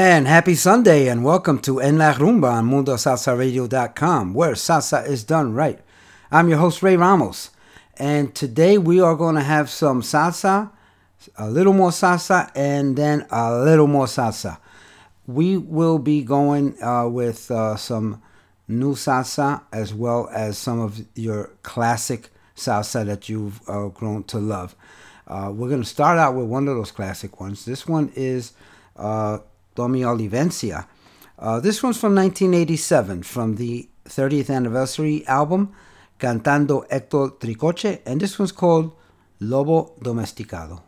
And happy Sunday, and welcome to En La Rumba on MundoSalsaRadio.com, where salsa is done right. I'm your host, Ray Ramos, and today we are going to have some salsa, a little more salsa, and then a little more salsa. We will be going uh, with uh, some new salsa as well as some of your classic salsa that you've uh, grown to love. Uh, we're going to start out with one of those classic ones. This one is uh, Tommy Olivencia. Uh, this one's from 1987 from the 30th anniversary album Cantando Héctor Tricoche, and this one's called Lobo Domesticado.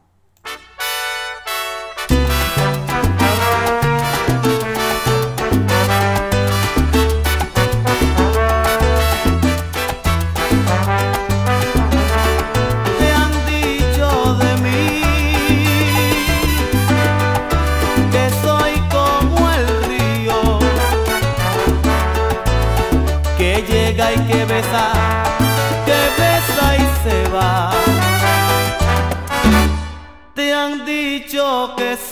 Dicho que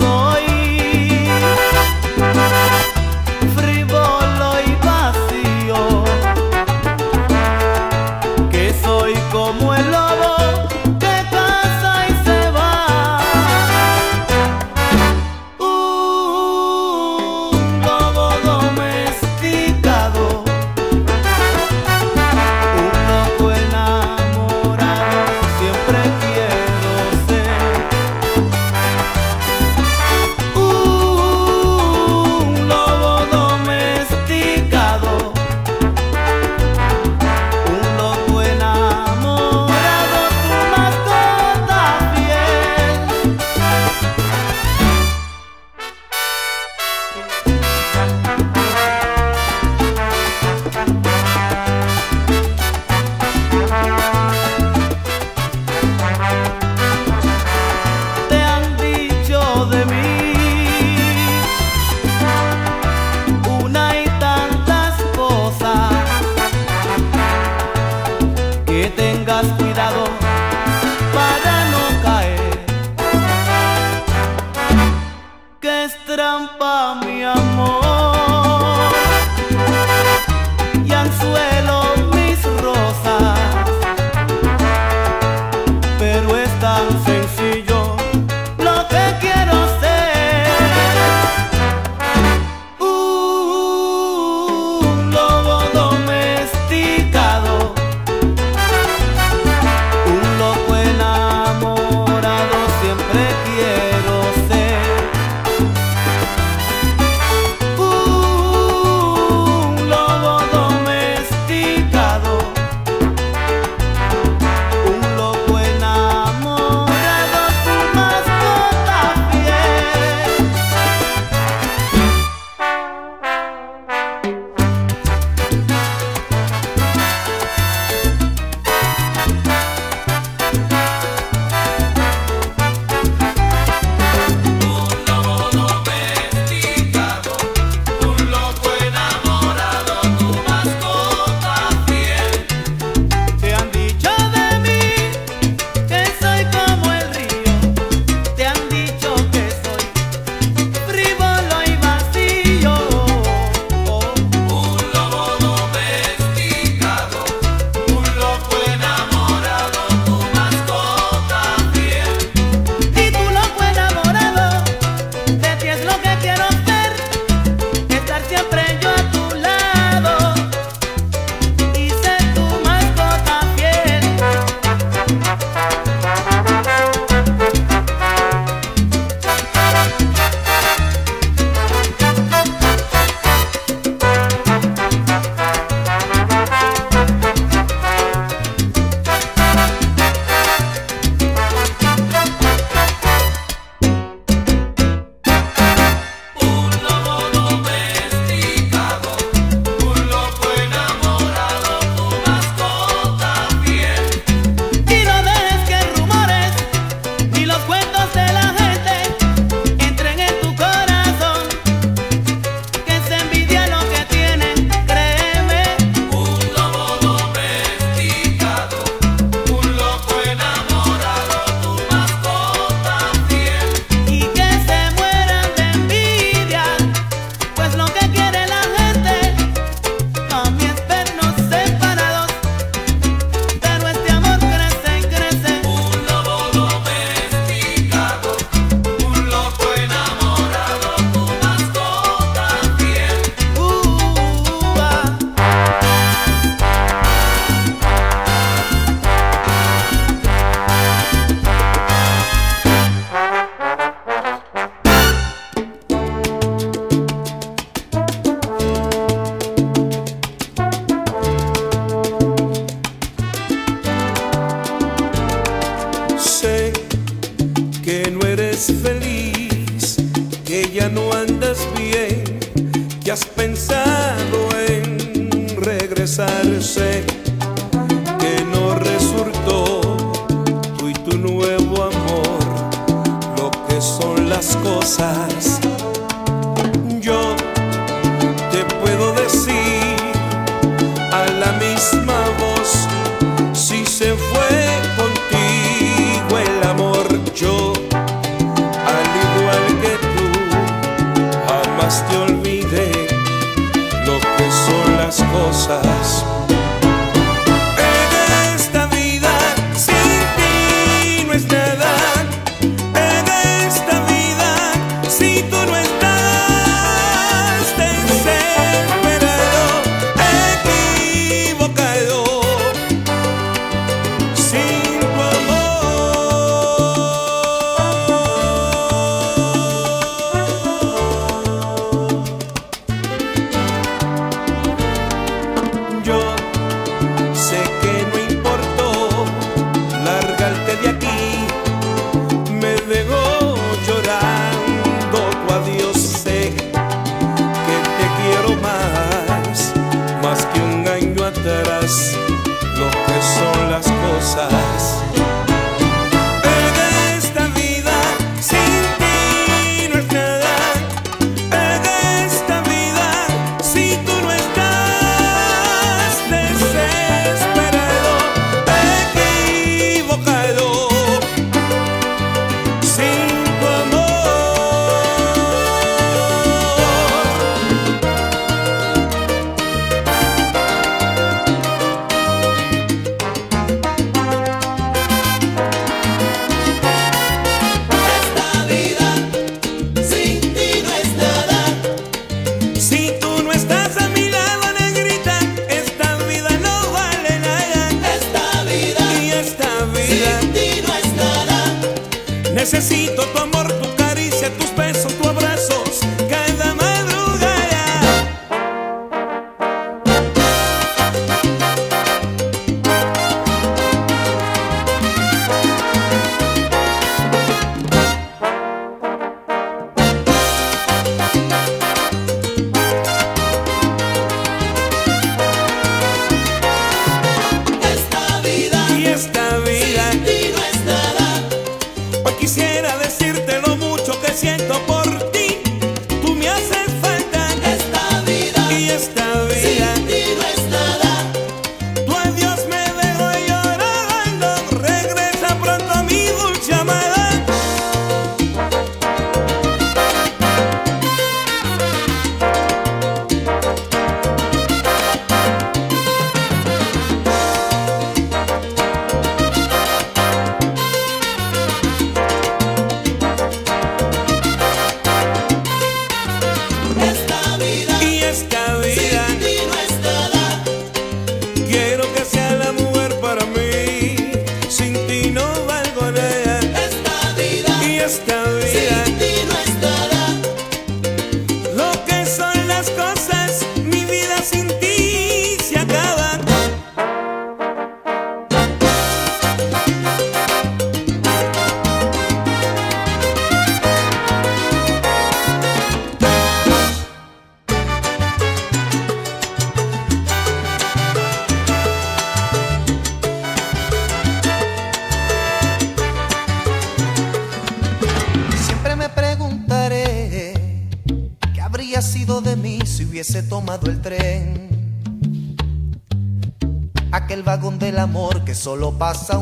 que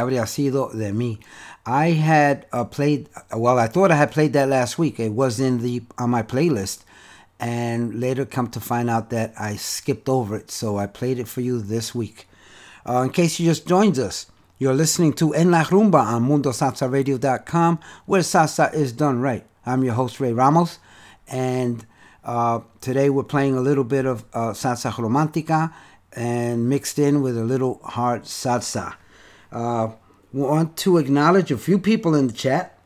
habría sido de mí. I had uh, played, well, I thought I had played that last week. It was in the on my playlist, and later come to find out that I skipped over it, so I played it for you this week. Uh, in case you just joined us, you're listening to En La Rumba on MundoSalsaRadio.com, where salsa is done right. I'm your host, Ray Ramos, and uh, today we're playing a little bit of uh, salsa romantica and mixed in with a little hard salsa. Uh, want to acknowledge a few people in the chat.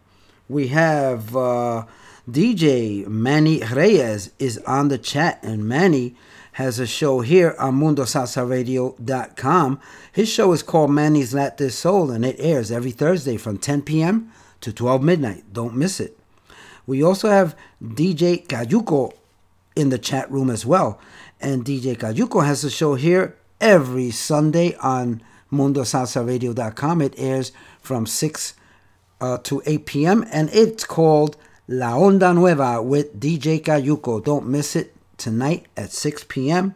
We have uh, DJ Manny Reyes is on the chat, and Manny has a show here on MundoSalsaRadio.com. His show is called Manny's Latin Soul, and it airs every Thursday from 10 p.m. to 12 midnight. Don't miss it. We also have DJ Cayuco in the chat room as well. And DJ Cayuco has a show here every Sunday on MundoSalsaRadio.com. It airs from 6 uh, to 8 p.m. and it's called La Onda Nueva with DJ Cayuco. Don't miss it tonight at 6 p.m.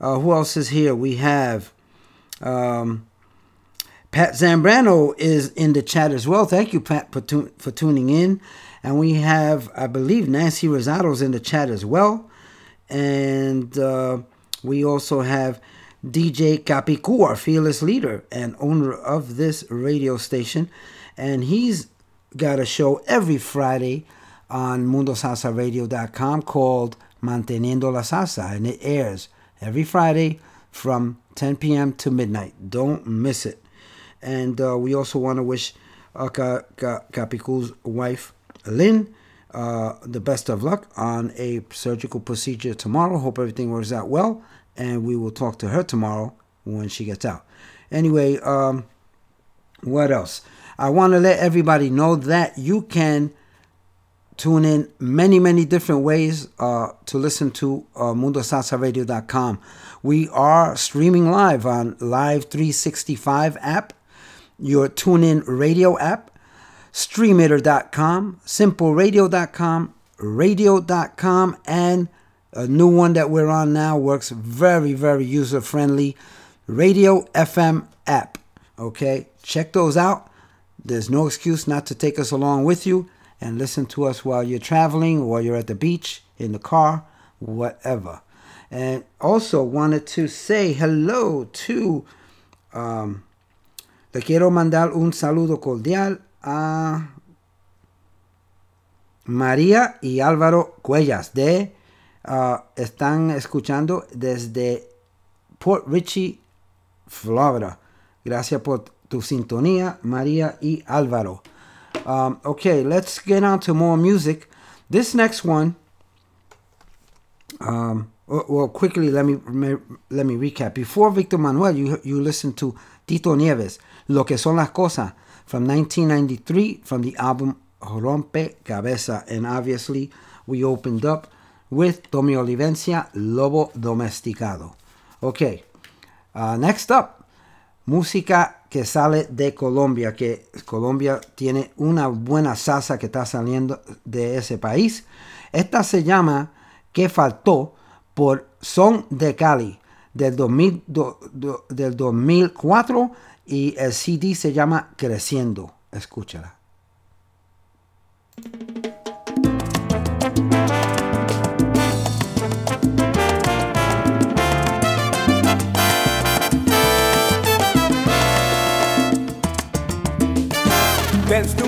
Uh, who else is here? We have um, Pat Zambrano is in the chat as well. Thank you, Pat, for, tu- for tuning in. And we have, I believe, Nancy Rosado's in the chat as well. And uh, we also have DJ Capicu, our fearless leader and owner of this radio station. And he's got a show every Friday on MundoSalsaRadio.com called Manteniendo la Salsa, and it airs every Friday from 10 p.m. to midnight. Don't miss it. And uh, we also want to wish uh, Ka- Ka- Capicu's wife, Lynn, uh, the best of luck on a surgical procedure tomorrow. Hope everything works out well, and we will talk to her tomorrow when she gets out. Anyway, um, what else? I want to let everybody know that you can tune in many, many different ways uh, to listen to uh, MundoSalsaRadio.com. We are streaming live on Live 365 app, your TuneIn Radio app, StreamItter.com, SimpleRadio.com, Radio.com, and a new one that we're on now works very, very user friendly. Radio FM app. Okay, check those out. There's no excuse not to take us along with you and listen to us while you're traveling, while you're at the beach, in the car, whatever. And also wanted to say hello to. Um, le quiero mandar un saludo cordial a María y Álvaro Cuellas de uh, están escuchando desde Port Richey, Florida. Gracias por tu sintonía, María y Álvaro. Um, okay, let's get on to more music. This next one, um, well, well, quickly let me let me recap. Before Victor Manuel, you you listened to Tito Nieves, Lo que son las cosas, from 1993, from the album Rompe Cabeza, and obviously we opened up with Tommy Olivencia, Lobo Domesticado. Okay, uh, next up, música que sale de Colombia, que Colombia tiene una buena salsa que está saliendo de ese país. Esta se llama Que faltó por Son de Cali del, 2000 do- do- del 2004 y el CD se llama Creciendo. Escúchala. Desnude mi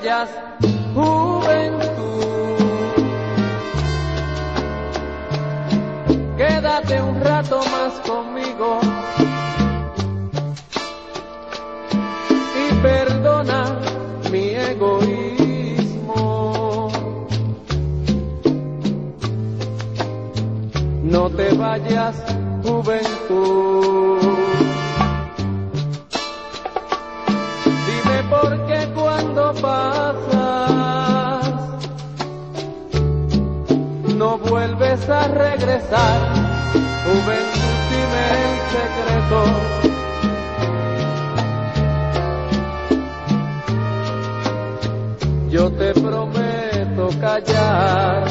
te Yo te prometo callar.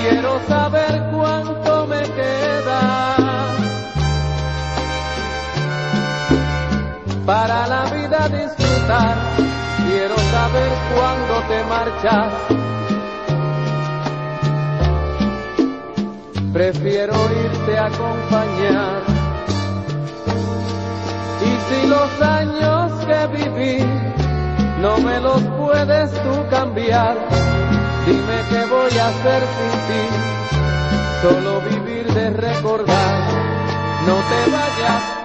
Quiero saber cuánto me queda para la vida disfrutar. Quiero saber cuándo te marchas. Prefiero irte a acompañar. Y si los años que viví no me los puedes tú cambiar, dime qué voy a hacer sin ti. Solo vivir de recordar. No te vayas,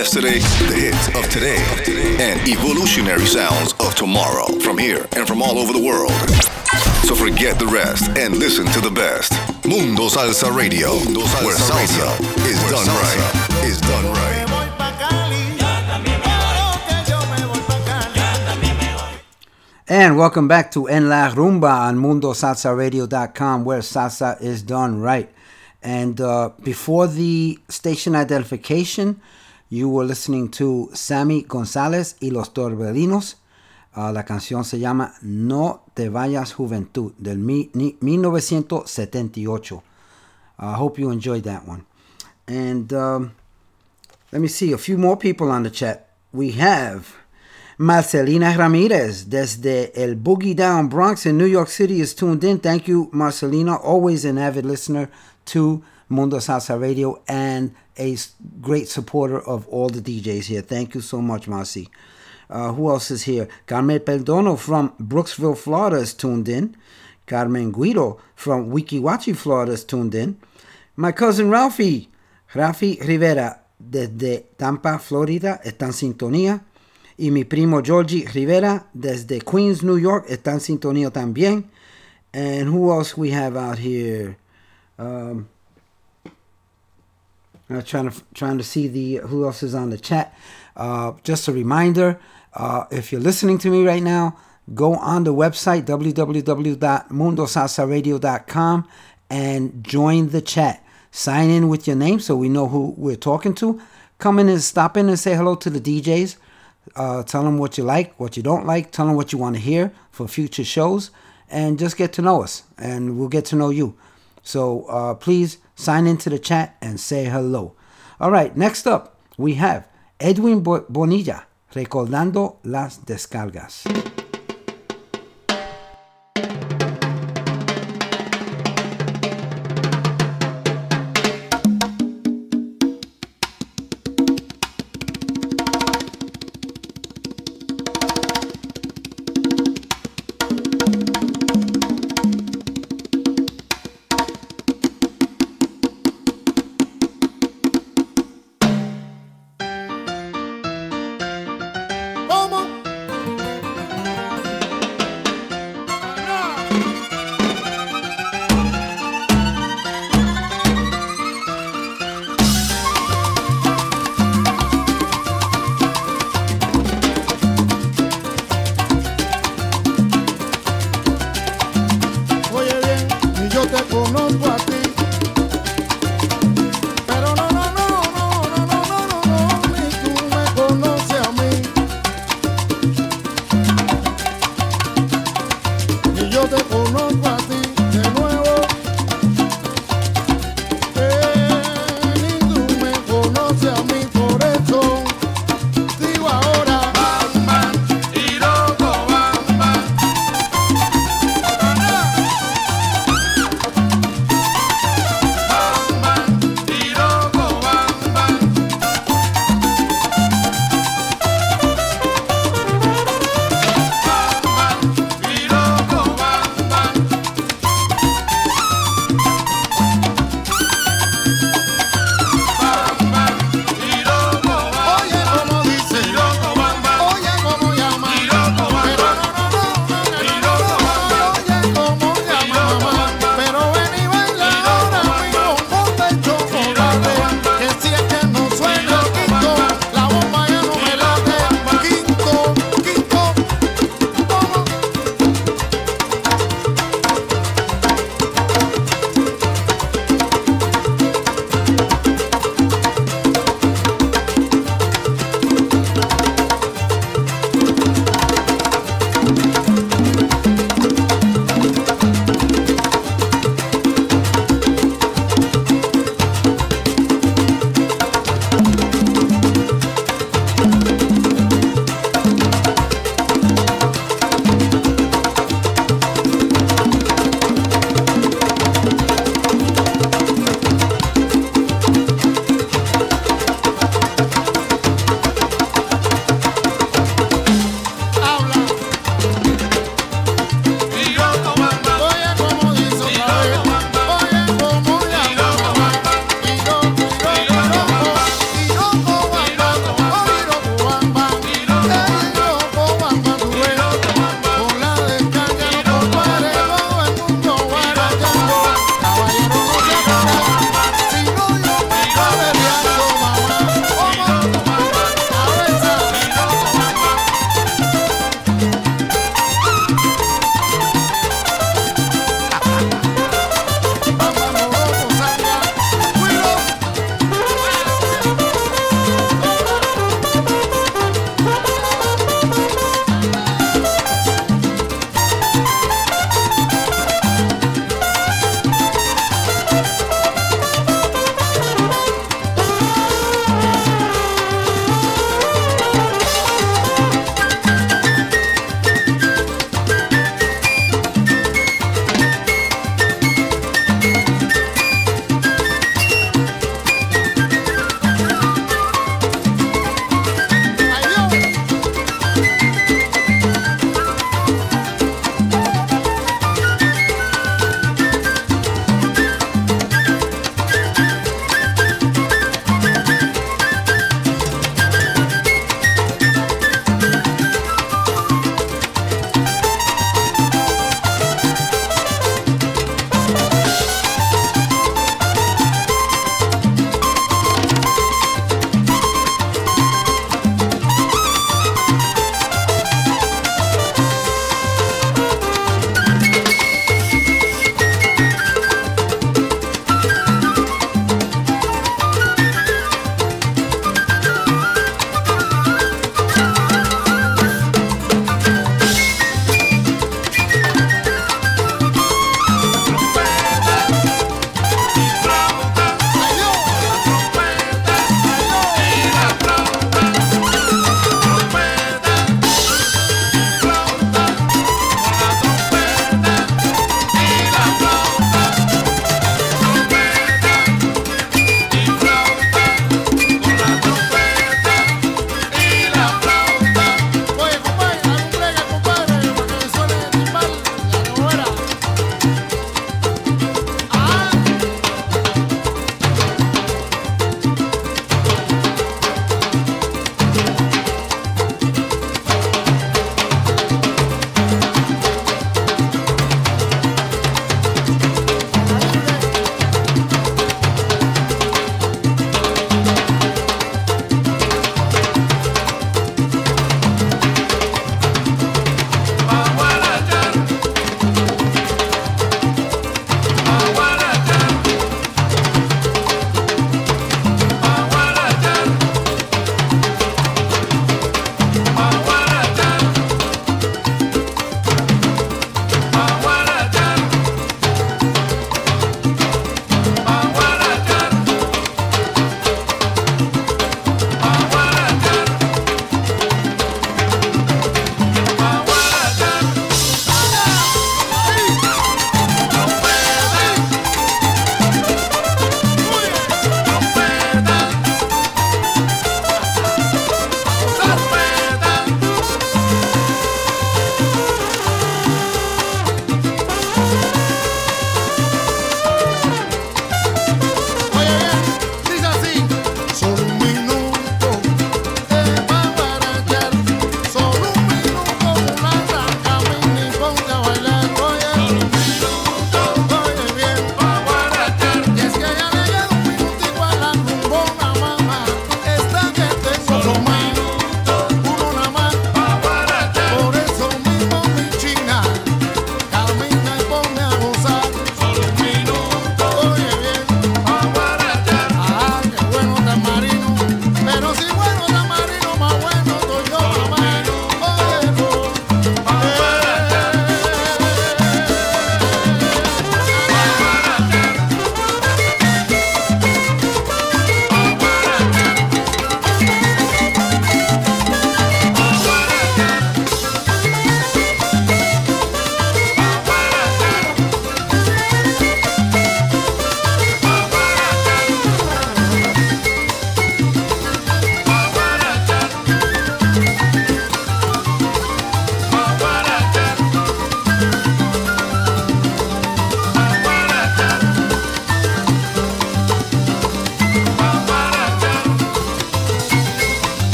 yesterday, the hits of today, and evolutionary sounds of tomorrow from here and from all over the world. So forget the rest and listen to the best. Mundo Salsa Radio, where salsa is done right. Is done right. voy pa' Cali. Claro que yo me voy pa' Cali. And welcome back to En La Rumba on MundoSalsaRadio.com, where salsa is done right. And uh, before the station identification, you were listening to Sammy González y Los Torbellinos. Uh, la canción se llama No Te Vayas Juventud del mi- ni- 1978. I hope you enjoyed that one. And um, let me see a few more people on the chat. We have Marcelina Ramirez desde el Boogie Down Bronx in New York City is tuned in. Thank you, Marcelina. Always an avid listener to Mundo Salsa Radio and a great supporter of all the DJs here. Thank you so much, Marcy. Uh, who else is here? Carmen Perdono from Brooksville, Florida is tuned in. Carmen Guido from Weeki Wachee, Florida is tuned in. My cousin Ralphie, Rafi Rivera desde Tampa, Florida, está en sintonía. Y mi primo Georgie Rivera desde Queens, New York, está en sintonía también. And who else we have out here? Um, Trying to trying to see the who else is on the chat. Uh, just a reminder, uh, if you're listening to me right now, go on the website www.mundosalsaradio.com and join the chat. Sign in with your name so we know who we're talking to. Come in and stop in and say hello to the DJs. Uh, tell them what you like, what you don't like. Tell them what you want to hear for future shows, and just get to know us, and we'll get to know you. So uh, please sign into the chat and say hello. All right, next up we have Edwin Bonilla recordando las descargas.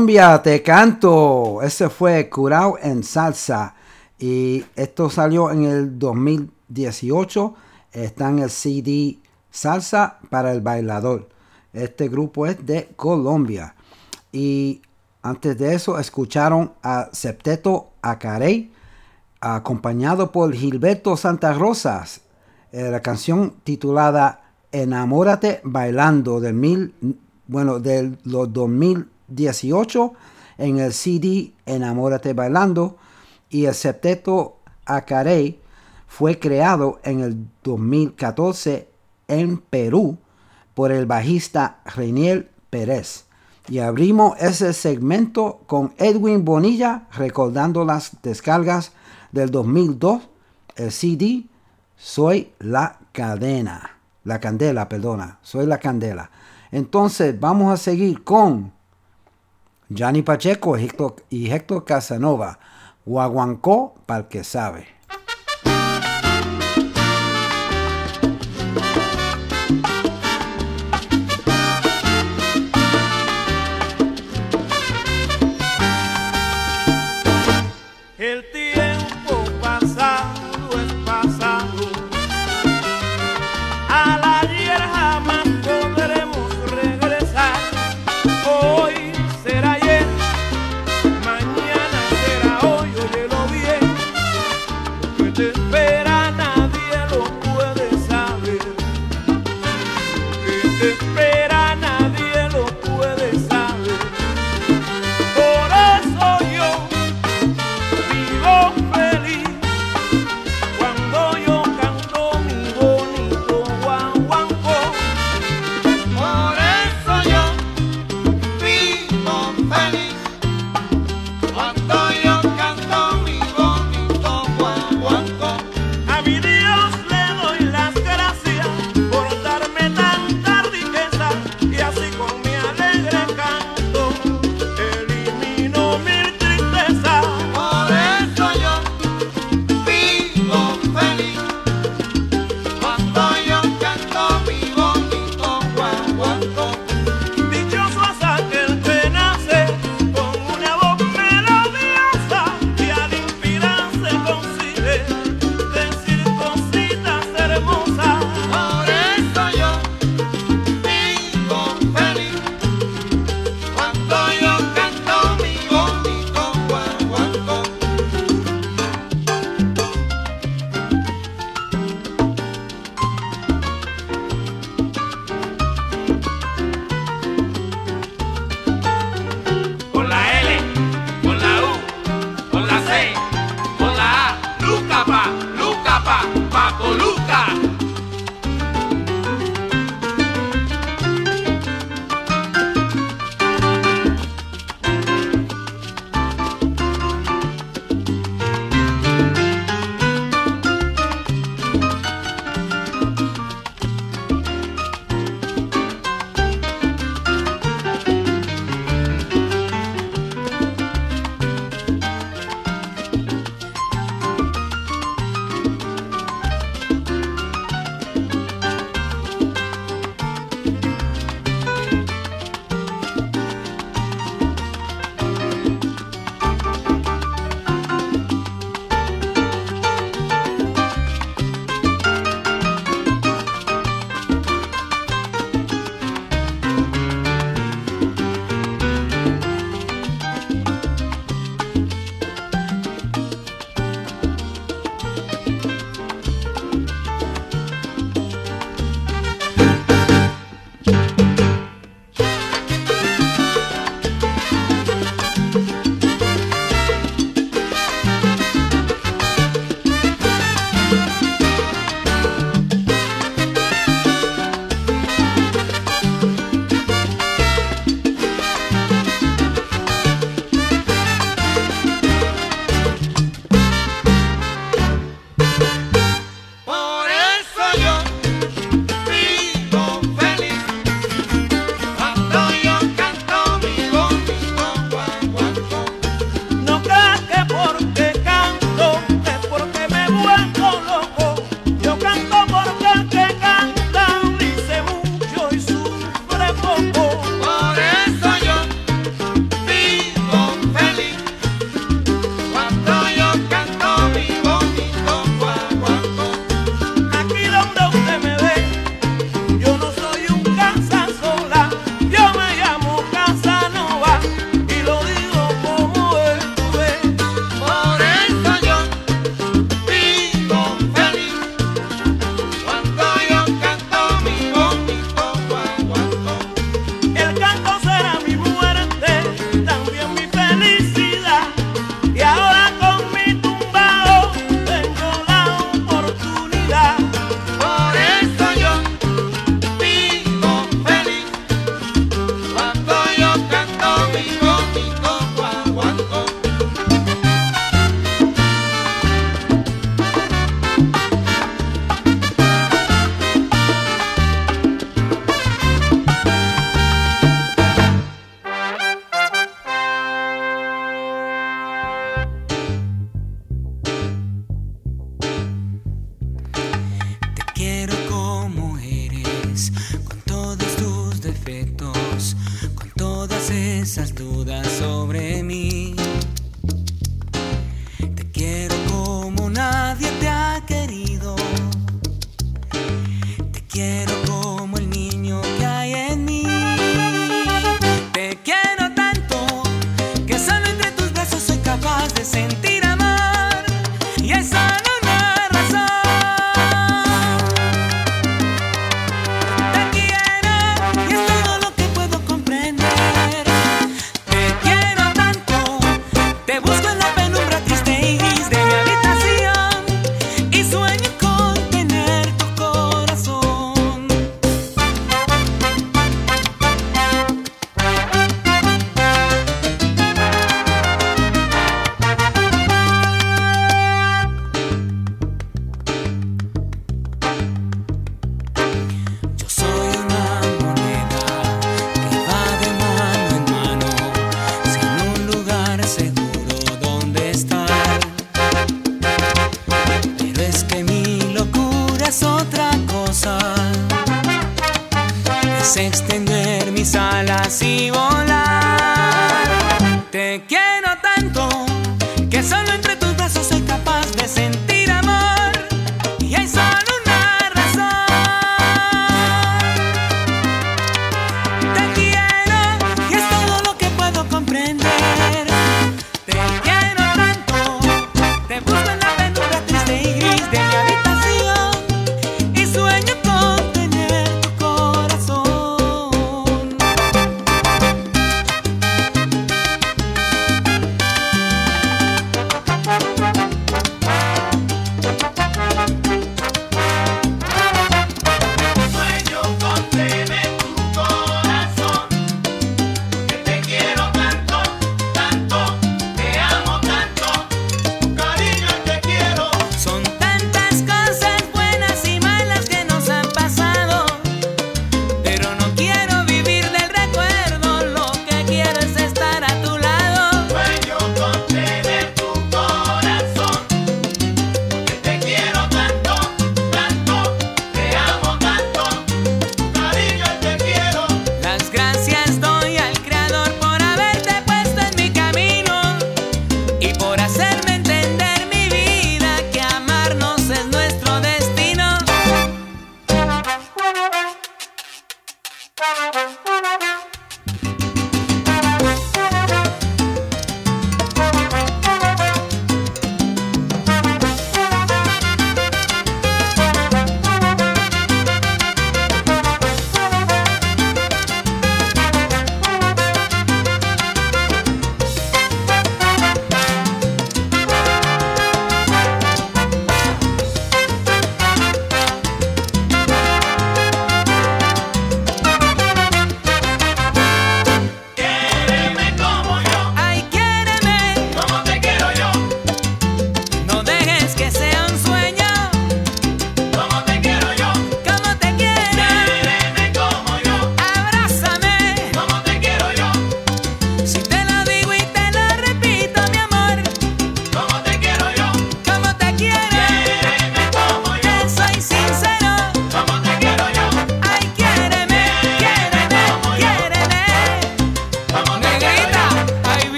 Colombia, te canto. Ese fue Curao en Salsa. Y esto salió en el 2018. Está en el CD Salsa para el Bailador. Este grupo es de Colombia. Y antes de eso escucharon a Septeto Acarey, acompañado por Gilberto Santa Rosas. Eh, la canción titulada Enamórate Bailando del mil, bueno, de los 2000 18 en el CD Enamórate Bailando y el septeto Acaré fue creado en el 2014 en Perú por el bajista Reniel Pérez. Y abrimos ese segmento con Edwin Bonilla recordando las descargas del 2002, el CD Soy la Cadena, la Candela, perdona, Soy la Candela. Entonces vamos a seguir con Johnny Pacheco y Héctor Casanova. Guaguancó, para que sabe.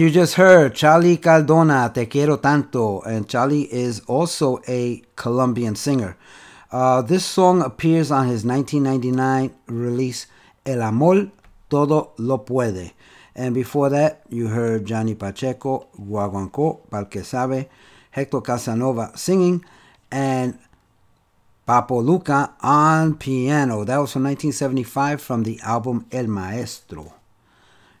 You just heard Charlie Cardona, Te Quiero Tanto. And Charlie is also a Colombian singer. Uh, this song appears on his 1999 release, El Amor Todo Lo Puede. And before that, you heard Johnny Pacheco, Guaguancó, Palque Sabe, Hector Casanova singing, and Papo Lucca on piano. That was from 1975 from the album El Maestro.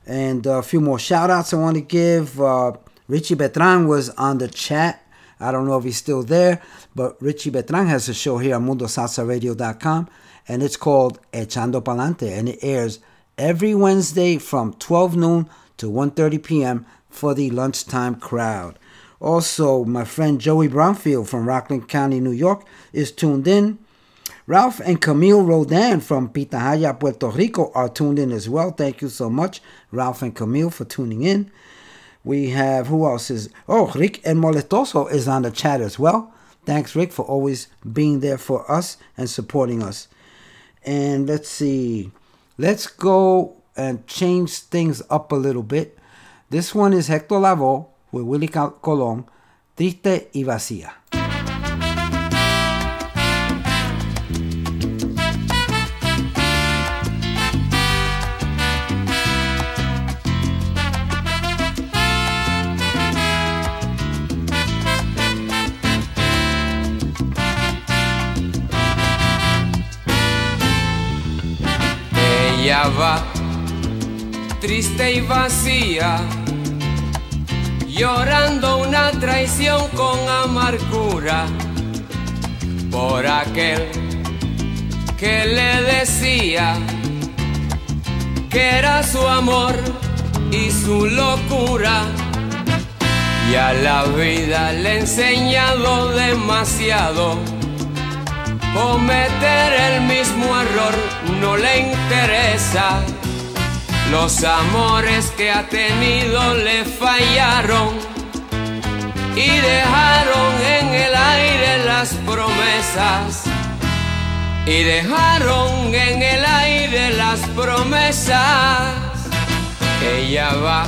And uh, a few more shout outs I want to give. Uh, Richie Betran was on the chat. I don't know if he's still there, but Richie Betran has a show here on MundoSalsaRadio.com, and it's called Echando Palante, and it airs every Wednesday from 12 noon to 1.30 p.m. for the lunchtime crowd. Also, my friend Joey Brownfield from Rockland County, New York, is tuned in. Ralph and Camille Rodan from Pitahaya, Puerto Rico are tuned in as well. Thank you so much, Ralph and Camille, for tuning in. We have, who else is? Oh, Rick and Moletoso is on the chat as well. Thanks, Rick, for always being there for us and supporting us. And let's see. Let's go and change things up a little bit. This one is Hector Lavoe with Willie Colon, Triste y Vacía. Triste y vacía, llorando una traición con amargura por aquel que le decía que era su amor y su locura. Y a la vida le he enseñado demasiado. Cometer el mismo error no le interesa. Los amores que ha tenido le fallaron y dejaron en el aire las promesas. Y dejaron en el aire las promesas. Ella va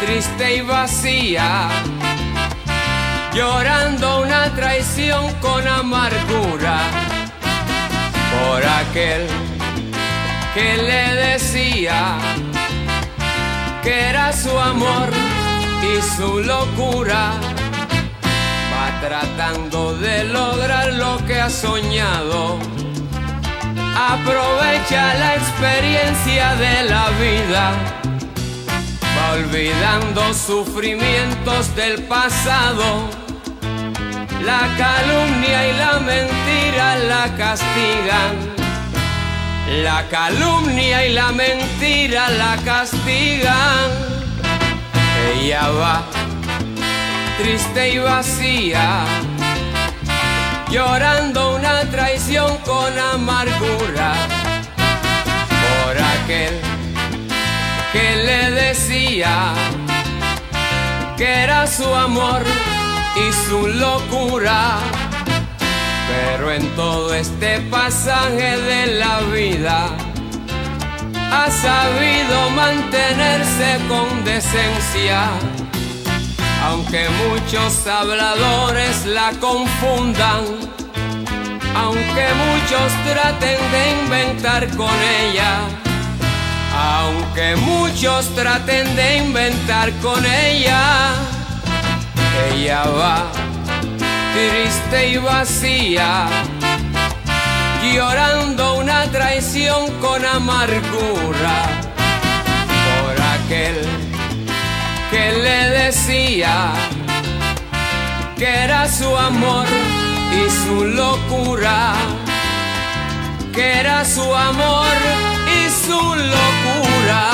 triste y vacía llorando una traición con amargura por aquel que le decía que era su amor y su locura. Va tratando de lograr lo que ha soñado. Aprovecha la experiencia de la vida va olvidando sufrimientos del pasado. La calumnia y la mentira la castigan. La calumnia y la mentira la castigan. Ella va triste y vacía, llorando una traición con amargura por aquel que le decía que era su amor y su locura. Pero en todo este pasaje de la vida ha sabido mantenerse con decencia. Aunque muchos habladores la confundan, aunque muchos traten de inventar con ella, aunque muchos traten de inventar con ella, ella va triste y vacía, llorando una traición con amargura por aquel que le decía que era su amor y su locura, que era su amor y su locura.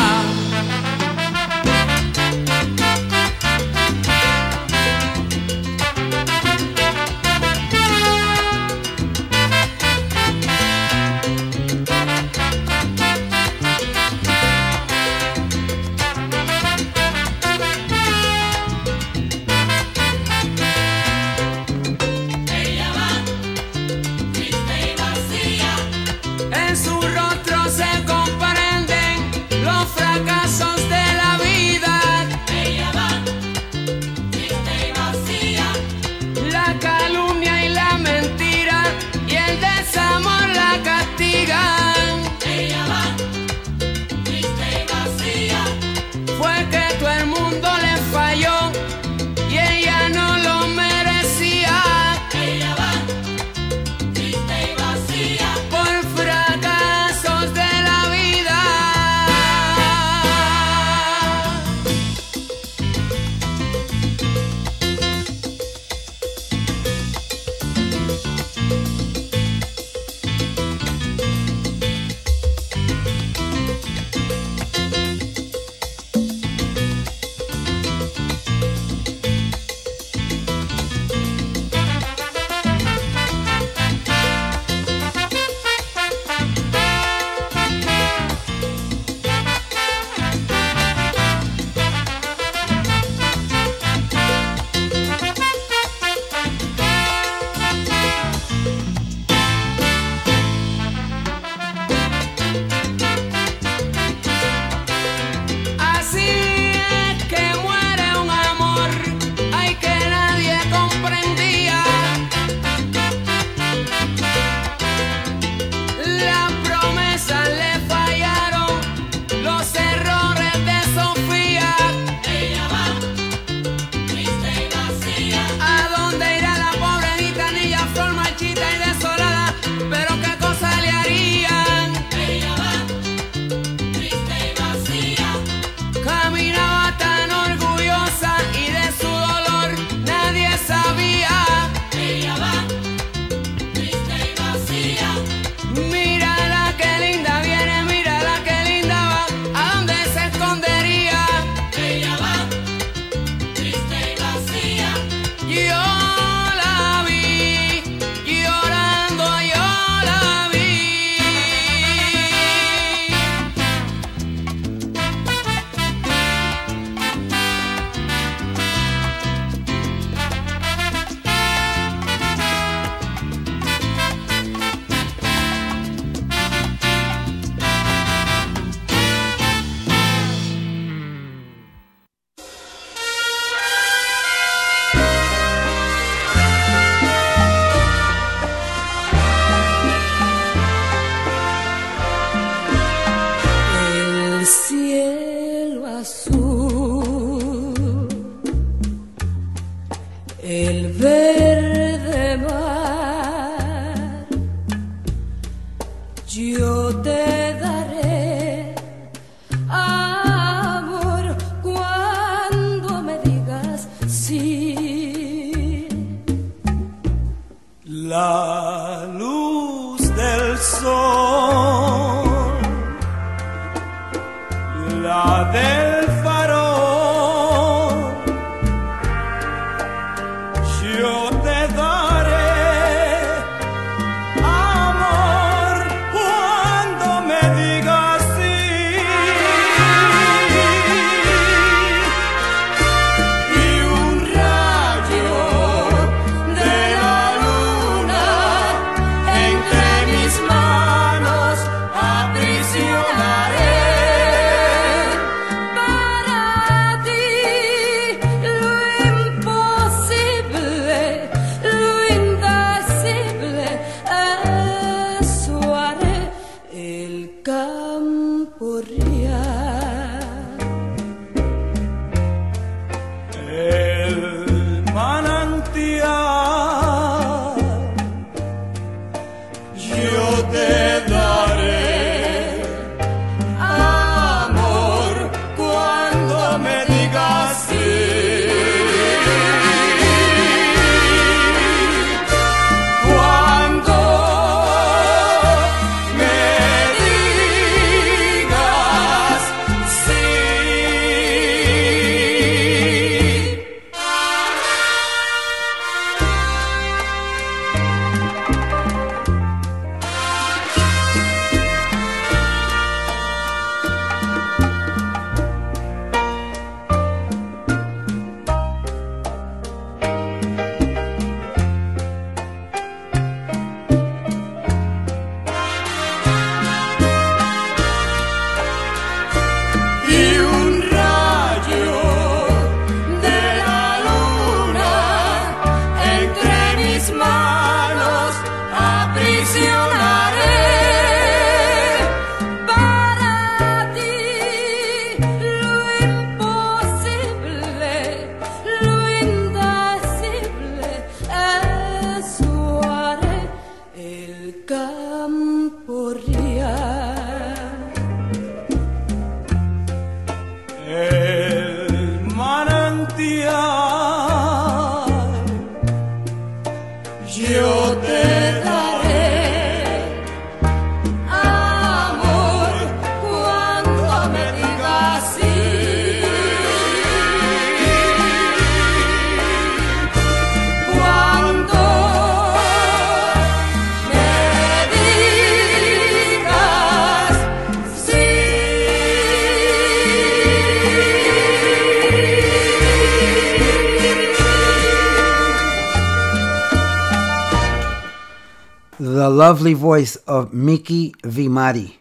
The lovely voice of Mickey Vimari.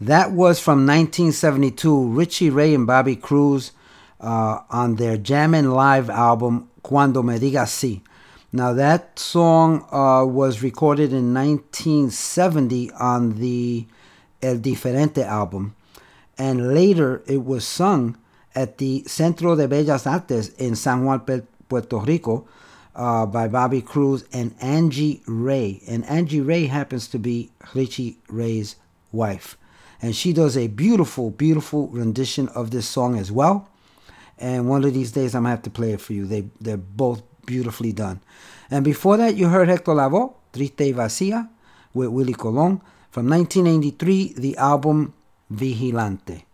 That was from 1972, Richie Ray and Bobby Cruz uh, on their Jammin' Live album, Cuando Me Digas Si. Now, that song uh, was recorded in 1970 on the El Diferente album, and later it was sung at the Centro de Bellas Artes in San Juan, Puerto Rico, uh, by Bobby Cruz and Angie Ray. And Angie Ray happens to be Richie Ray's wife. And she does a beautiful, beautiful rendition of this song as well. And one of these days I'm gonna have to play it for you. They they're both beautifully done. And before that you heard Hector Lavoe, Triste y Vacía, with Willie Colon from 1983, the album Vigilante.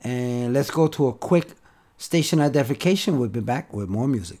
And let's go to a quick station identification. We'll be back with more music.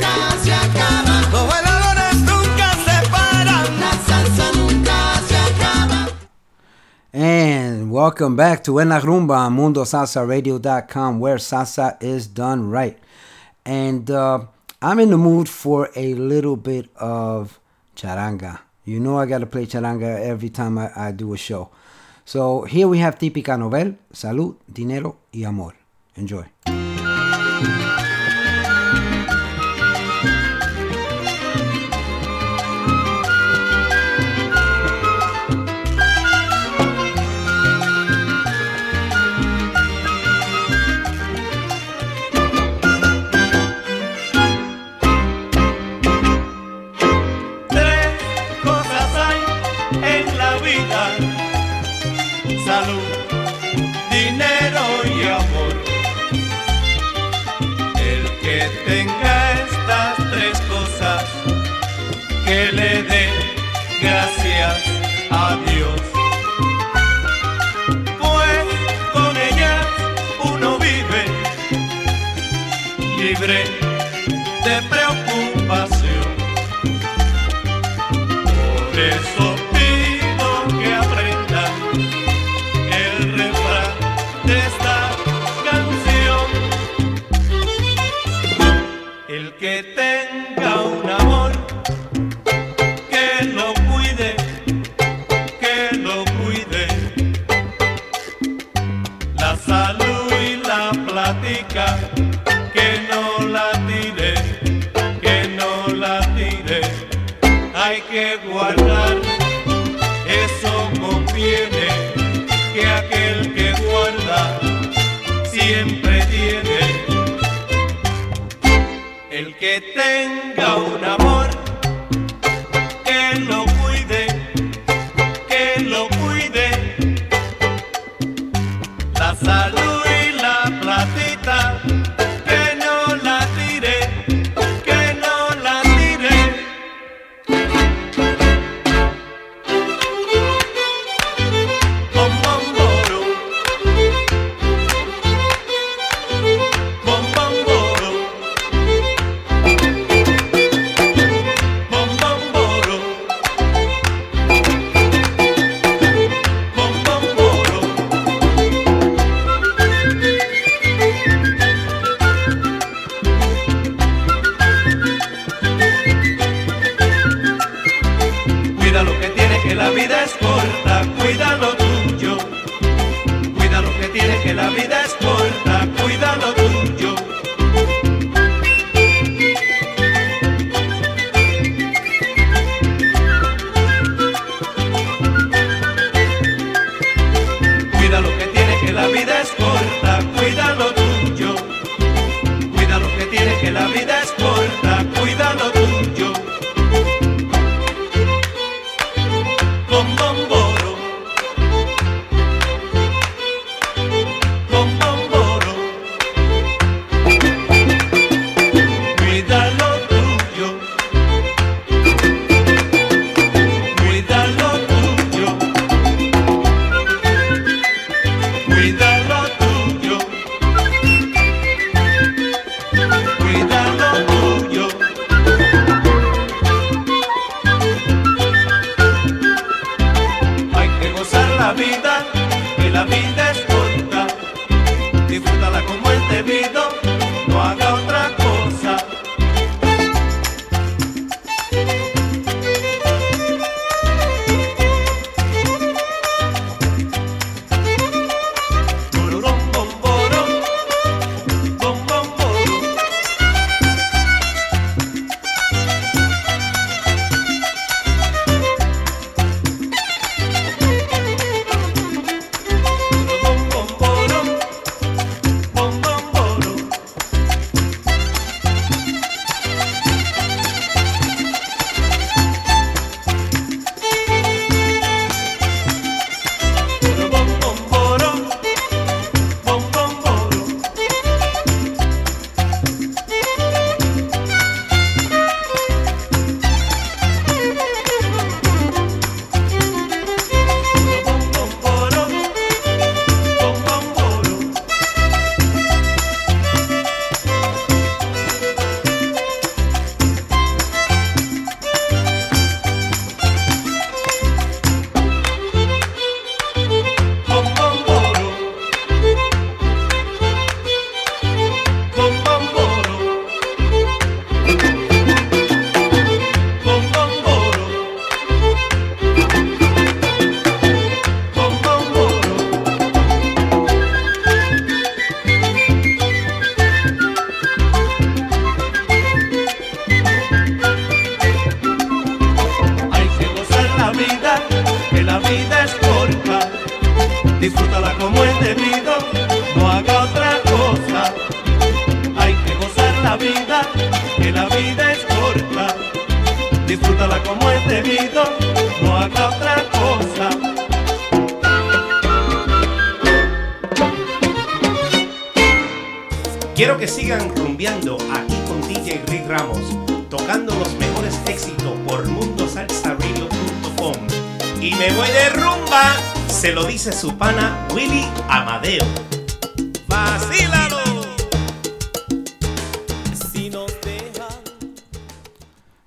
And welcome back to En La Rumba on MundoSalsaRadio.com, where salsa is done right. And uh, I'm in the mood for a little bit of charanga. You know I gotta play charanga every time I, I do a show. So here we have Típica Novel, Salud, Dinero y Amor. Enjoy. Libre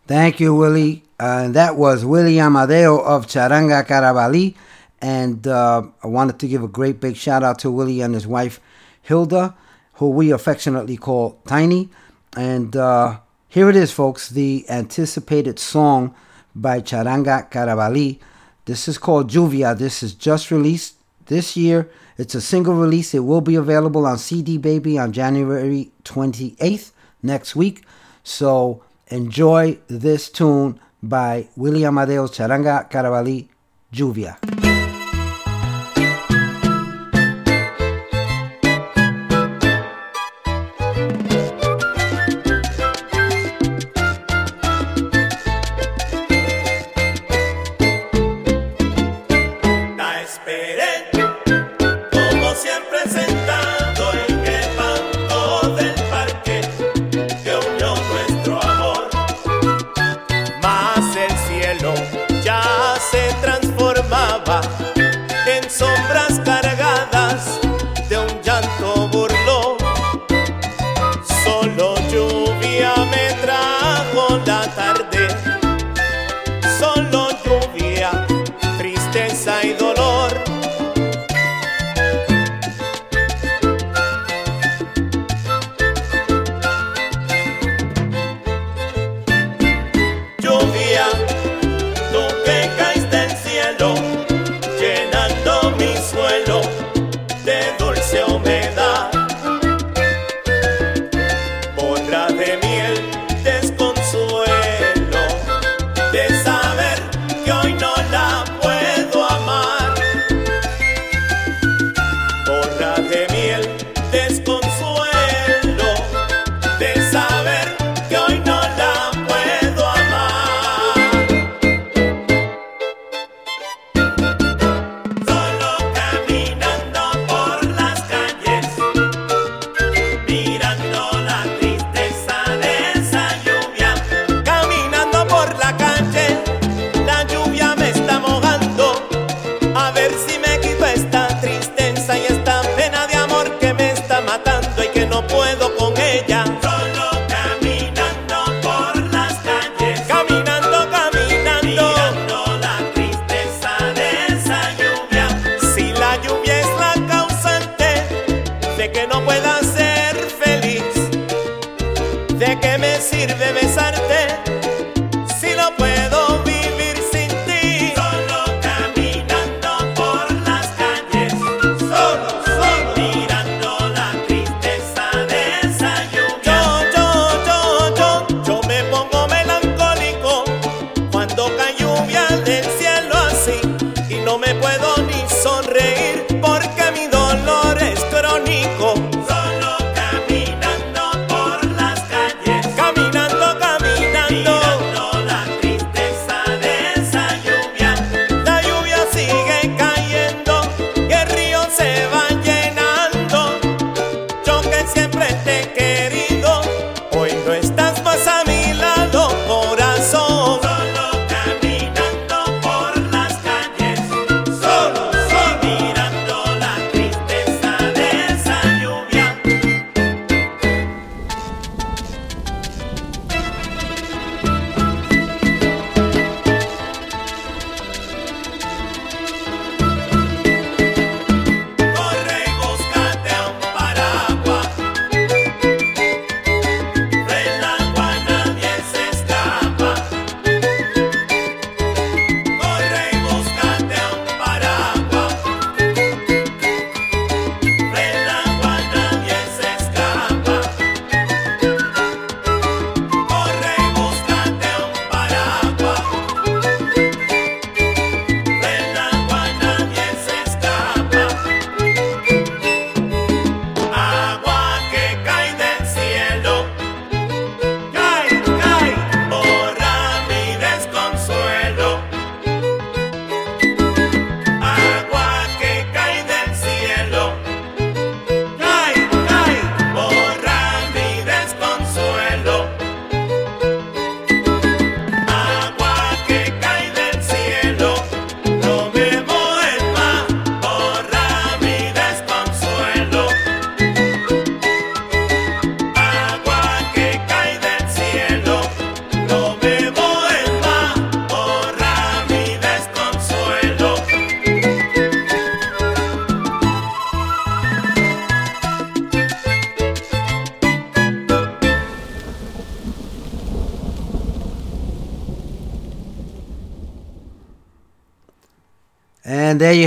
Thank you, Willie. Uh, that was Willie Amadeo of Charanga Carabali. And uh, I wanted to give a great big shout out to Willie and his wife, Hilda, who we affectionately call Tiny. And uh, here it is, folks the anticipated song by Charanga Carabali. This is called Juvia. This is just released this year. It's a single release. It will be available on CD Baby on January 28th next week. So Enjoy this tune by William Amadeo Charanga Carabalí, "Juvia."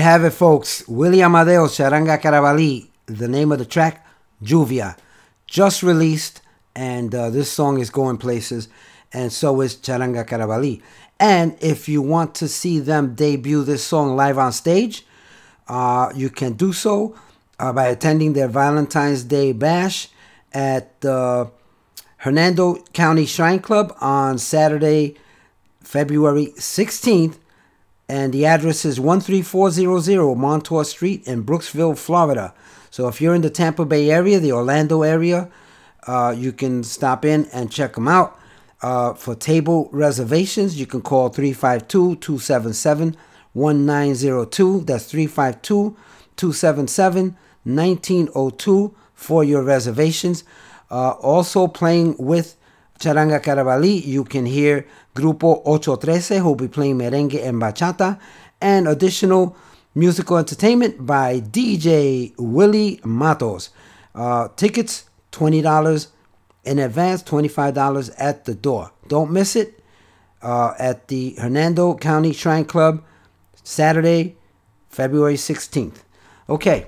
Have it, folks. William Amadeo Charanga Carabalí, the name of the track, Juvia, just released, and uh, this song is going places, and so is Charanga Carabalí. And if you want to see them debut this song live on stage, uh, you can do so uh, by attending their Valentine's Day Bash at the Hernando County Shrine Club on Saturday, February 16th. And the address is 13400 Montour Street in Brooksville, Florida. So if you're in the Tampa Bay area, the Orlando area, uh, you can stop in and check them out. Uh, for table reservations, you can call 352 277 1902. That's 352 277 1902 for your reservations. Uh, also playing with Charanga Carabalí, you can hear Grupo 813 who will be playing merengue and bachata, and additional musical entertainment by DJ Willie Matos. Uh, tickets $20 in advance, $25 at the door. Don't miss it uh, at the Hernando County Shrine Club, Saturday, February 16th. Okay.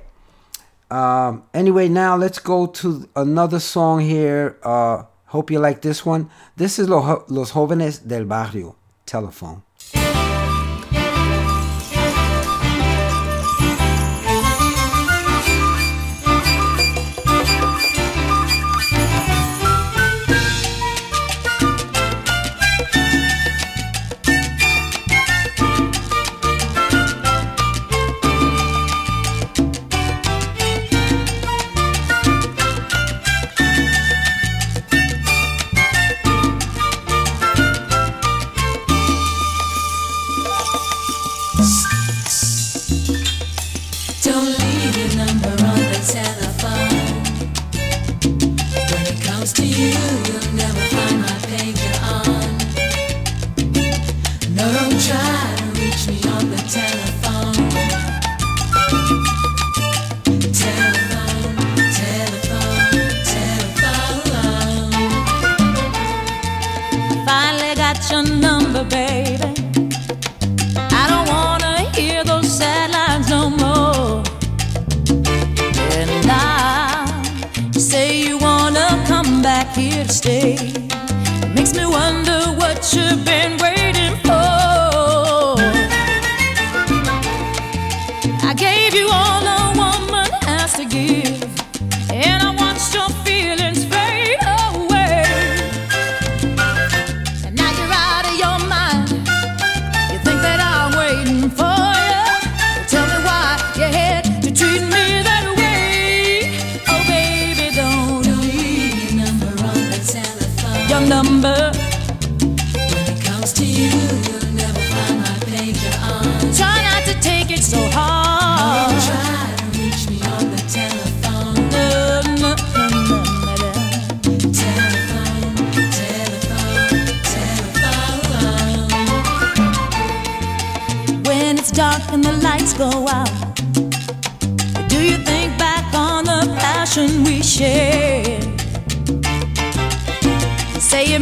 Um, anyway, now let's go to another song here. Uh, hope you like this one. This is Los Jóvenes del Barrio, Telephone.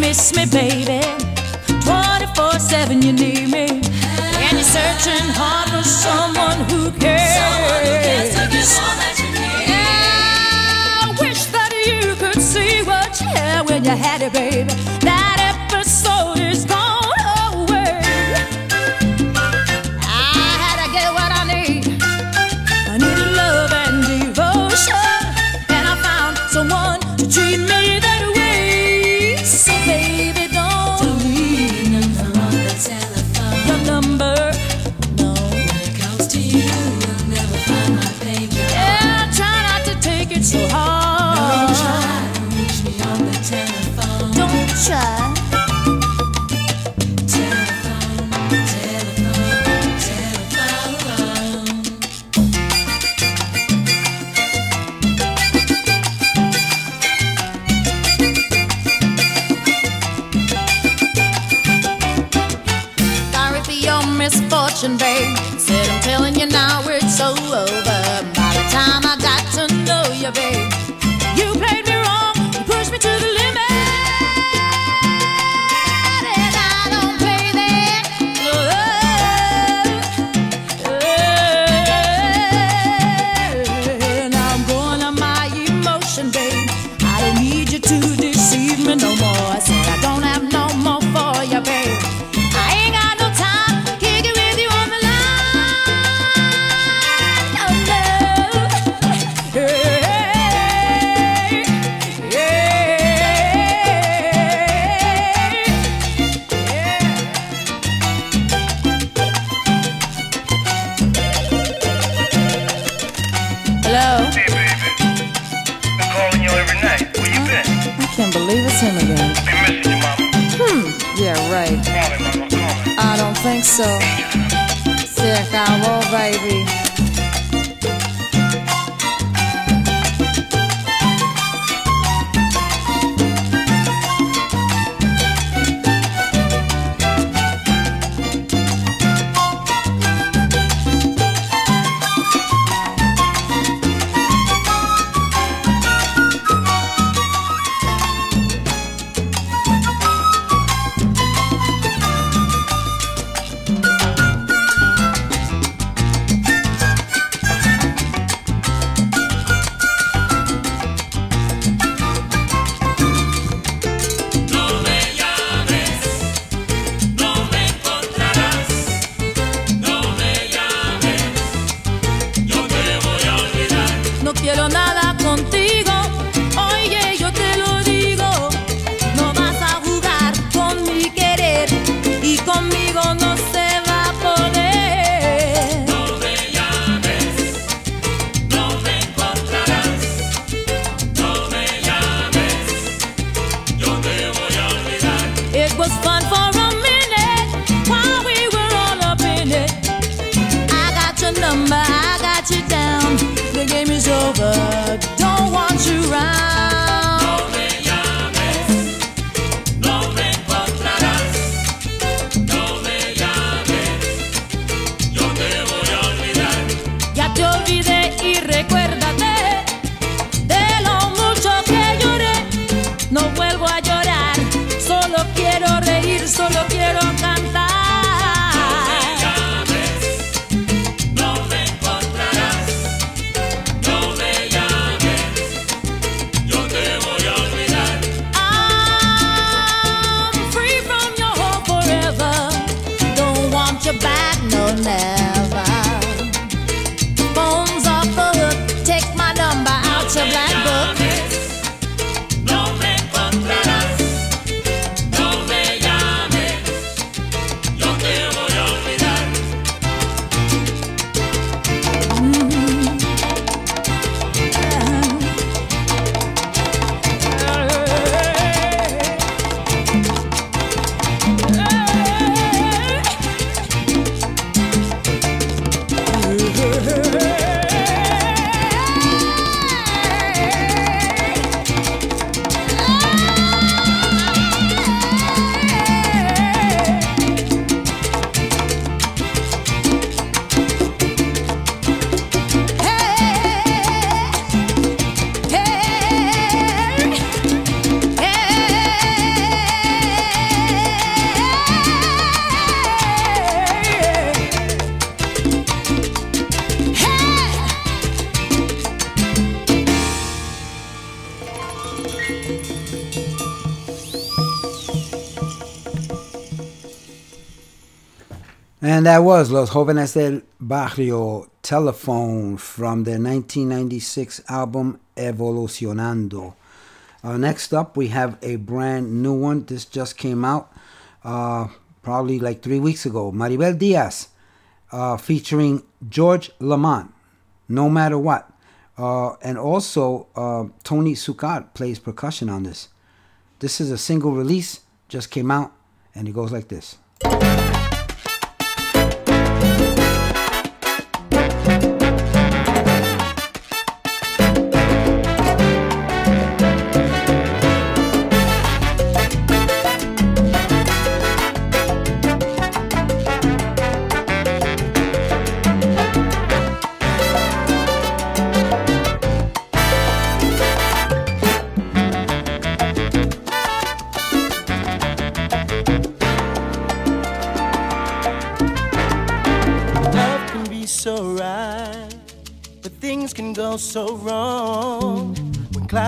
Miss me, baby. 24 7 you need me. And you're searching hard for someone who cares. Yeah, I wish that you could see what you had when you had it, baby. that was Los Jóvenes del Barrio Telephone from their 1996 album Evolucionando. Uh, next up, we have a brand new one. This just came out uh, probably like three weeks ago. Maribel Diaz uh, featuring George Lamond, No Matter What. Uh, and also, uh, Tony Succar plays percussion on this. This is a single release, just came out, and it goes like this.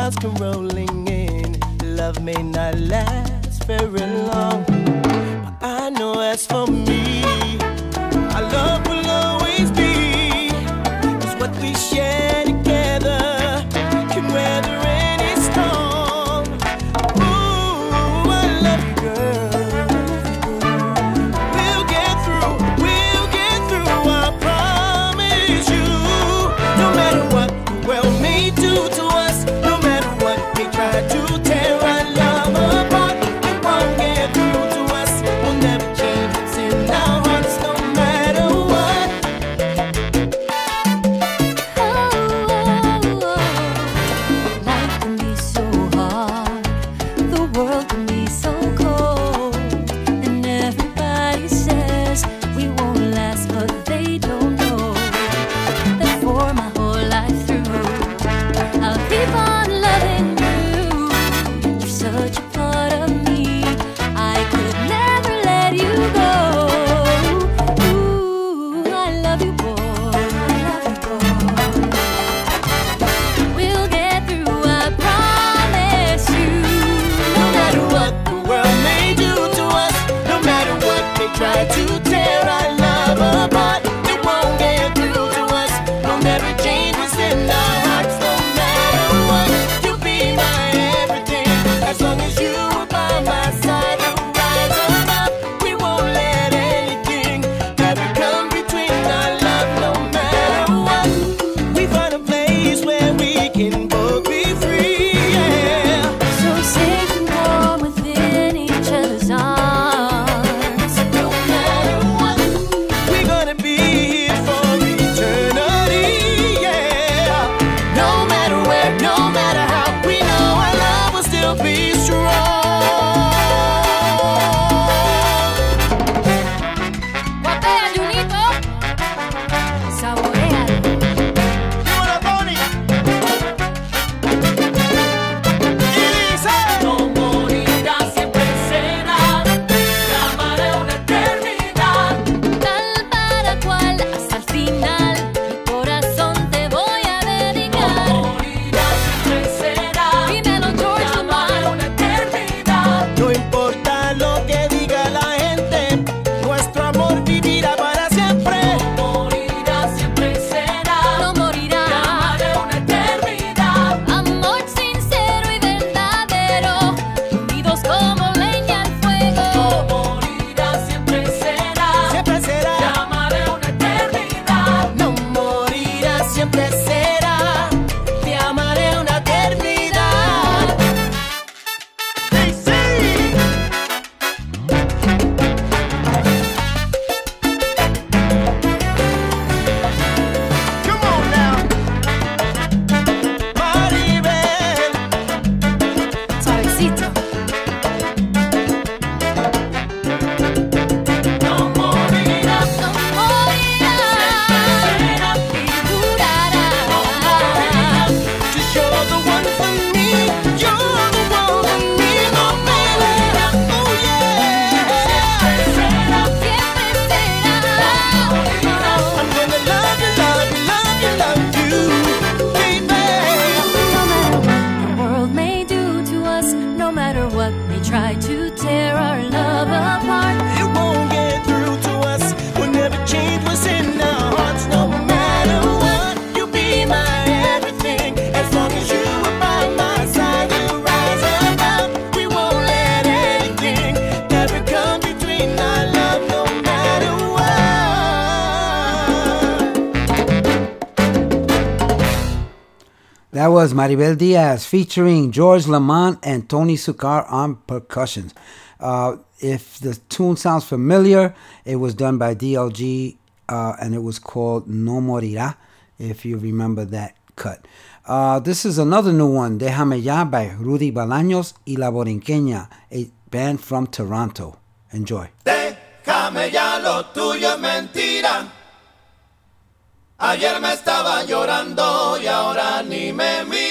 clouds come rolling in. Love may not last very long, but I know as for me. Maribel Diaz featuring George Lamond and Tony Succar on percussions. Uh, if the tune sounds familiar, it was done by DLG uh, and it was called No Morirá, if you remember that cut. Uh, this is another new one, Déjame Ya by Rudy Bolaños y La Borinqueña, a band from Toronto. Enjoy. Déjame ya lo tuyo es mentira. Ayer me estaba llorando y ahora ni me mira.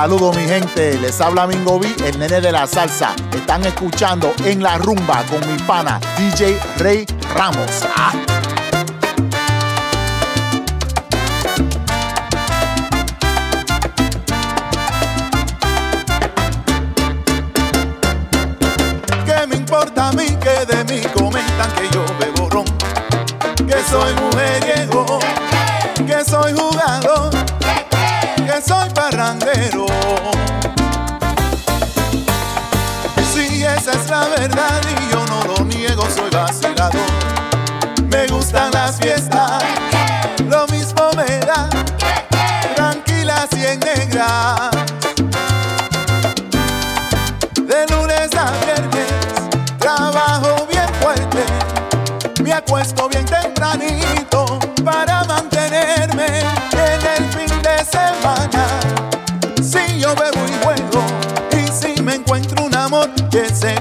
Saludos mi gente, les habla Mingo B, el nene de la salsa. Están escuchando en la rumba con mi pana DJ Rey Ramos. ¡Ah! ¿Qué me importa a mí que de mí comentan que yo bebo ron? Que soy muy granjero. Sí, esa es la verdad y yo no lo niego, soy vacilador. Me gustan las fiestas, lo mismo me da, tranquilas y en negra. De lunes a viernes, trabajo bien fuerte, me acuesto bien tempranito Jet set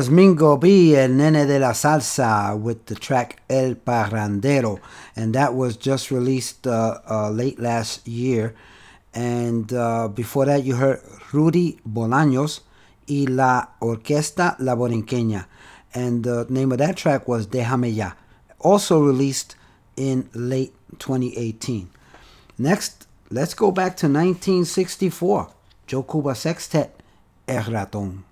was Mingo B and Nene de la Salsa with the track El Parrandero. And that was just released uh, uh, late last year. And uh, before that, you heard Rudy Bolaños y La Orquesta La Borinqueña. And the name of that track was Déjame Ya. Also released in late 2018. Next, let's go back to 1964. Joe Cuba Sextet, El Ratón.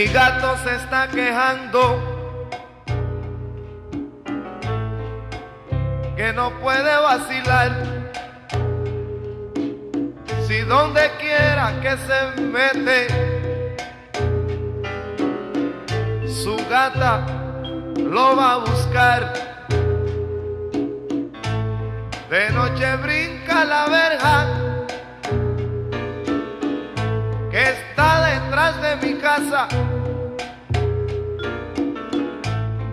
Mi gato se está quejando que no puede vacilar. Si donde quiera que se mete, su gata lo va a buscar. De noche brinca la verja que está detrás de mi casa.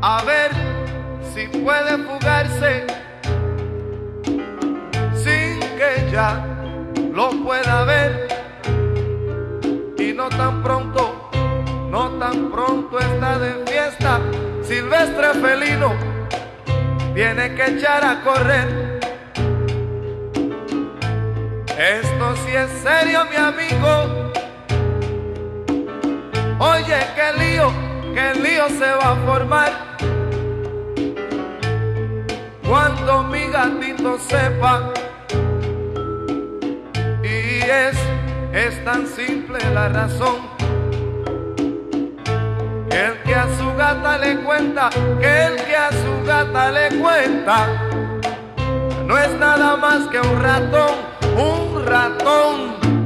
A ver si puede fugarse sin que ya lo pueda ver. Y no tan pronto, no tan pronto está de fiesta. Silvestre felino tiene que echar a correr. Esto sí es serio, mi amigo. Oye, qué lío, qué lío se va a formar. Cuando mi gatito sepa. Y es, es tan simple la razón. Que el que a su gata le cuenta, que el que a su gata le cuenta, no es nada más que un ratón, un ratón.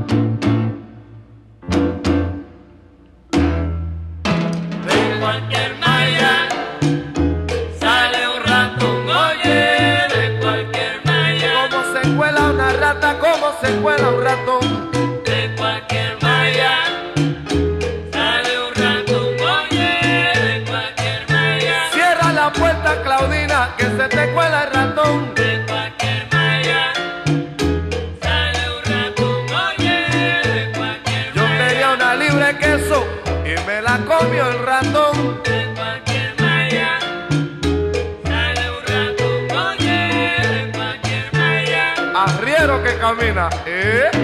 Cuela un ratón? De cualquier malla sale un ratón, oye, de cualquier malla. Cierra la puerta, Claudina, que se te cuela el ratón. Arriero que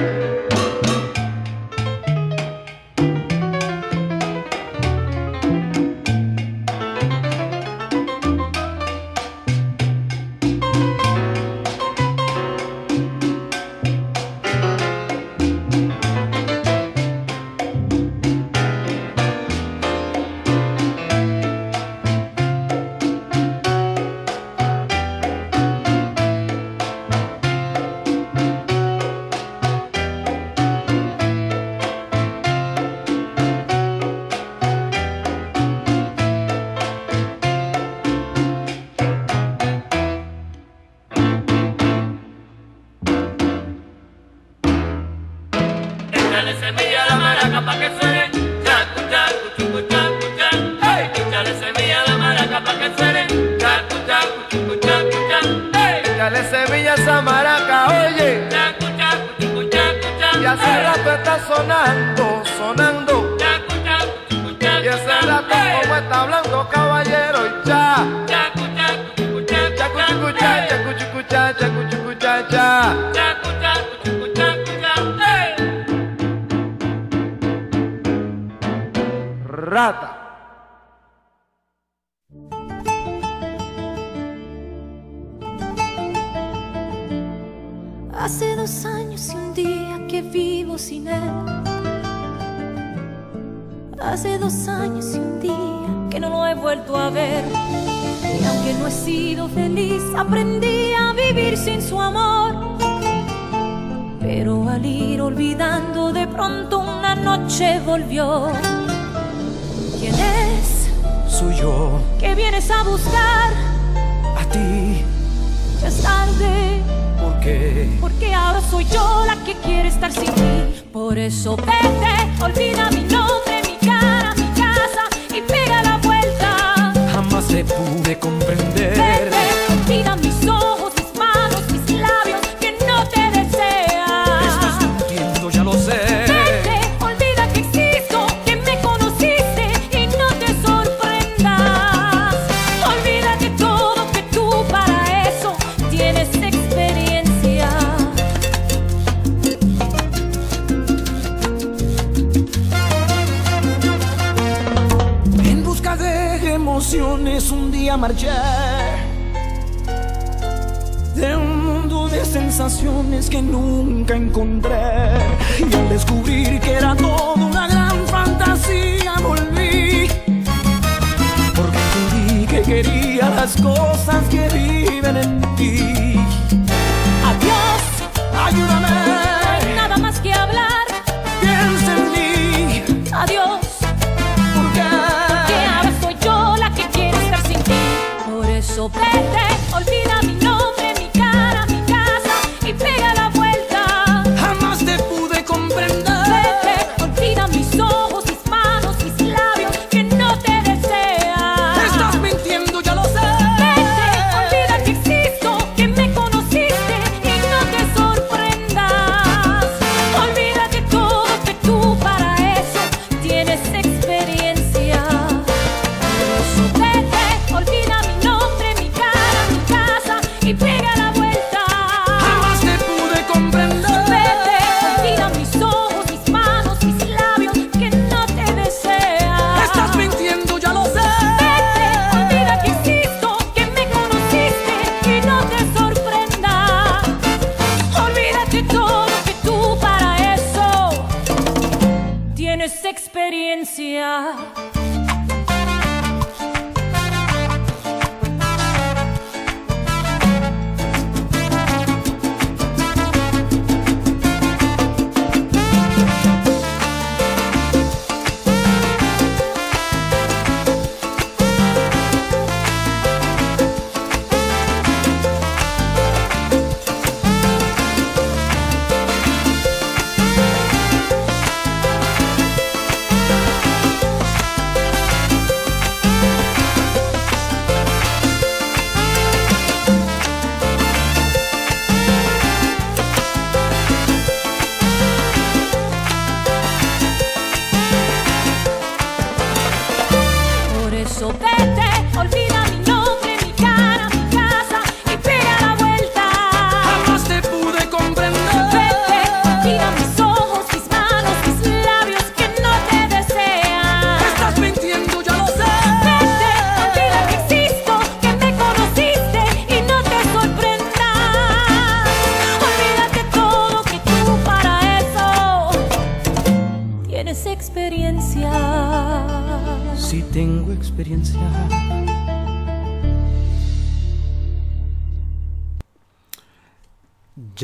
experiencia.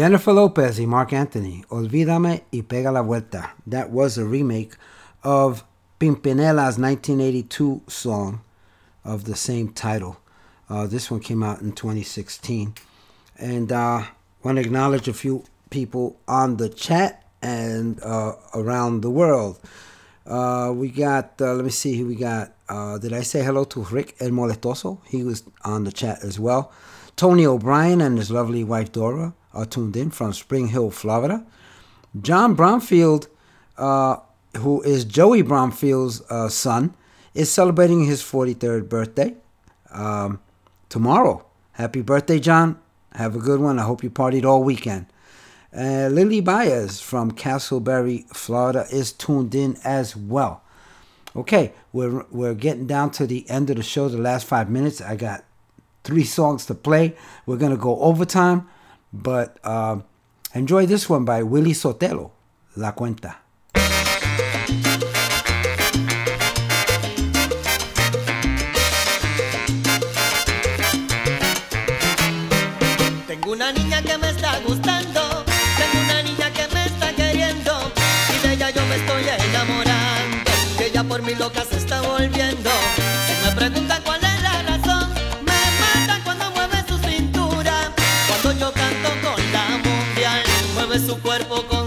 Jennifer Lopez y Marc Anthony, Olvídame y Pega la Vuelta. That was a remake of Pimpinela's 1982 song of the same title. Uh, this one came out in 2016. And uh, want to acknowledge a few people on the chat and uh, around the world. Uh, we got, uh, let me see who we got. Uh, did I say hello to Rick El Molestoso? He was on the chat as well. Tony O'Brien and his lovely wife Dora are tuned in from Spring Hill, Florida. John Bromfield, uh, who is Joey Bromfield's uh, son, is celebrating his 43rd birthday um, tomorrow. Happy birthday, John. Have a good one. I hope you partied all weekend. Uh, Lily Baez from Casselberry, Florida, is tuned in as well. Okay, we're we're getting down to the end of the show. The last five minutes, I got three songs to play. We're gonna go overtime, but uh, enjoy this one by Willie Sotelo, La Cuenta. Tengo una niña que me está gustando, tengo una niña que me está queriendo y de ella yo me estoy enamorando. Que ella por mi loca se está volviendo. Si me preguntan mueve su cuerpo con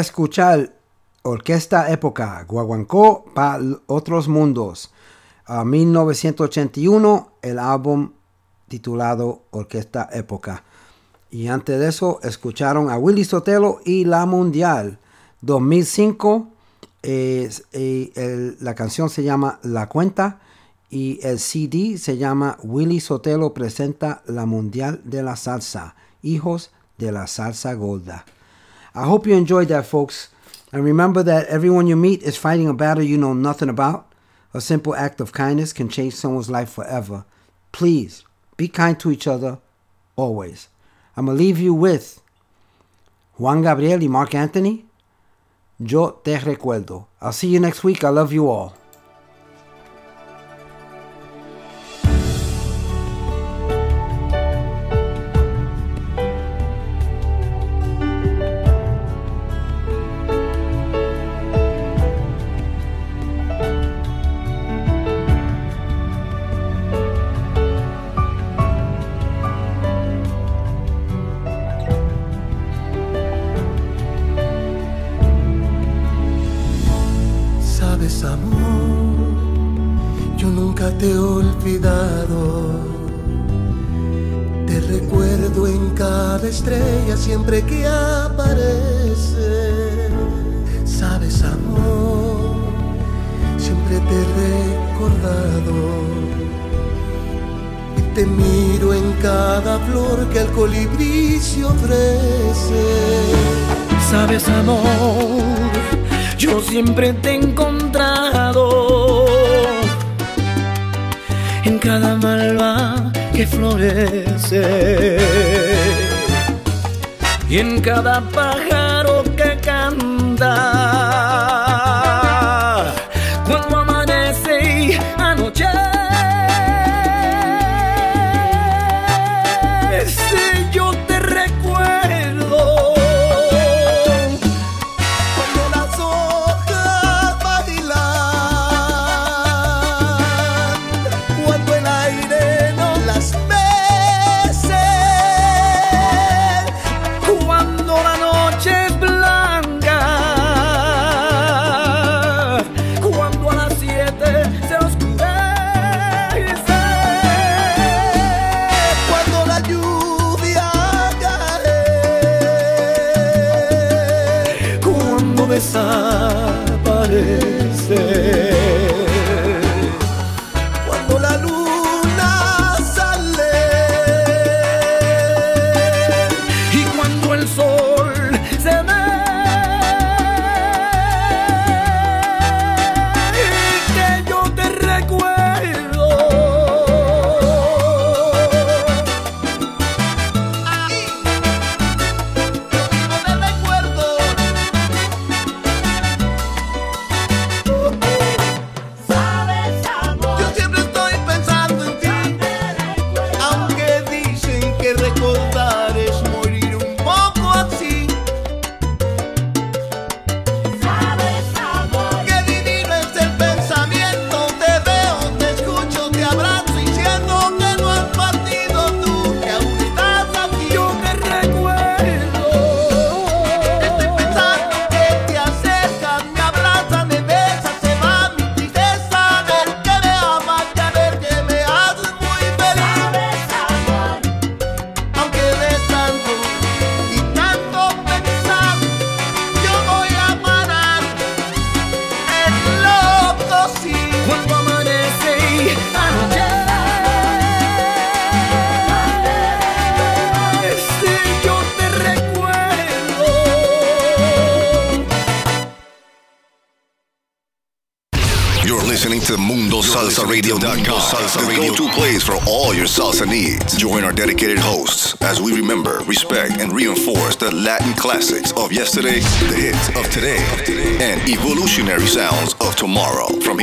escuchar Orquesta Época, Guaguancó para Otros Mundos, a 1981, el álbum titulado Orquesta Época. Y antes de eso, escucharon a Willy Sotelo y La Mundial, 2005. La canción se llama La Cuenta y el CD se llama Willy Sotelo presenta La Mundial de la Salsa, Hijos de la Salsa Golda. I hope you enjoyed that, folks. And remember that everyone you meet is fighting a battle you know nothing about. A simple act of kindness can change someone's life forever. Please be kind to each other always. I'm going to leave you with Juan Gabriel Marc Anthony. Yo te recuerdo. I'll see you next week. I love you all.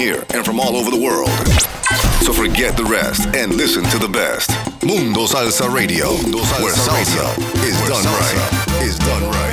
here and from all over the world. So forget the rest and listen to the best. Mundo Salsa Radio, Mundo Salsa where salsa, radio. Is, where done salsa right. is done right. Is done right.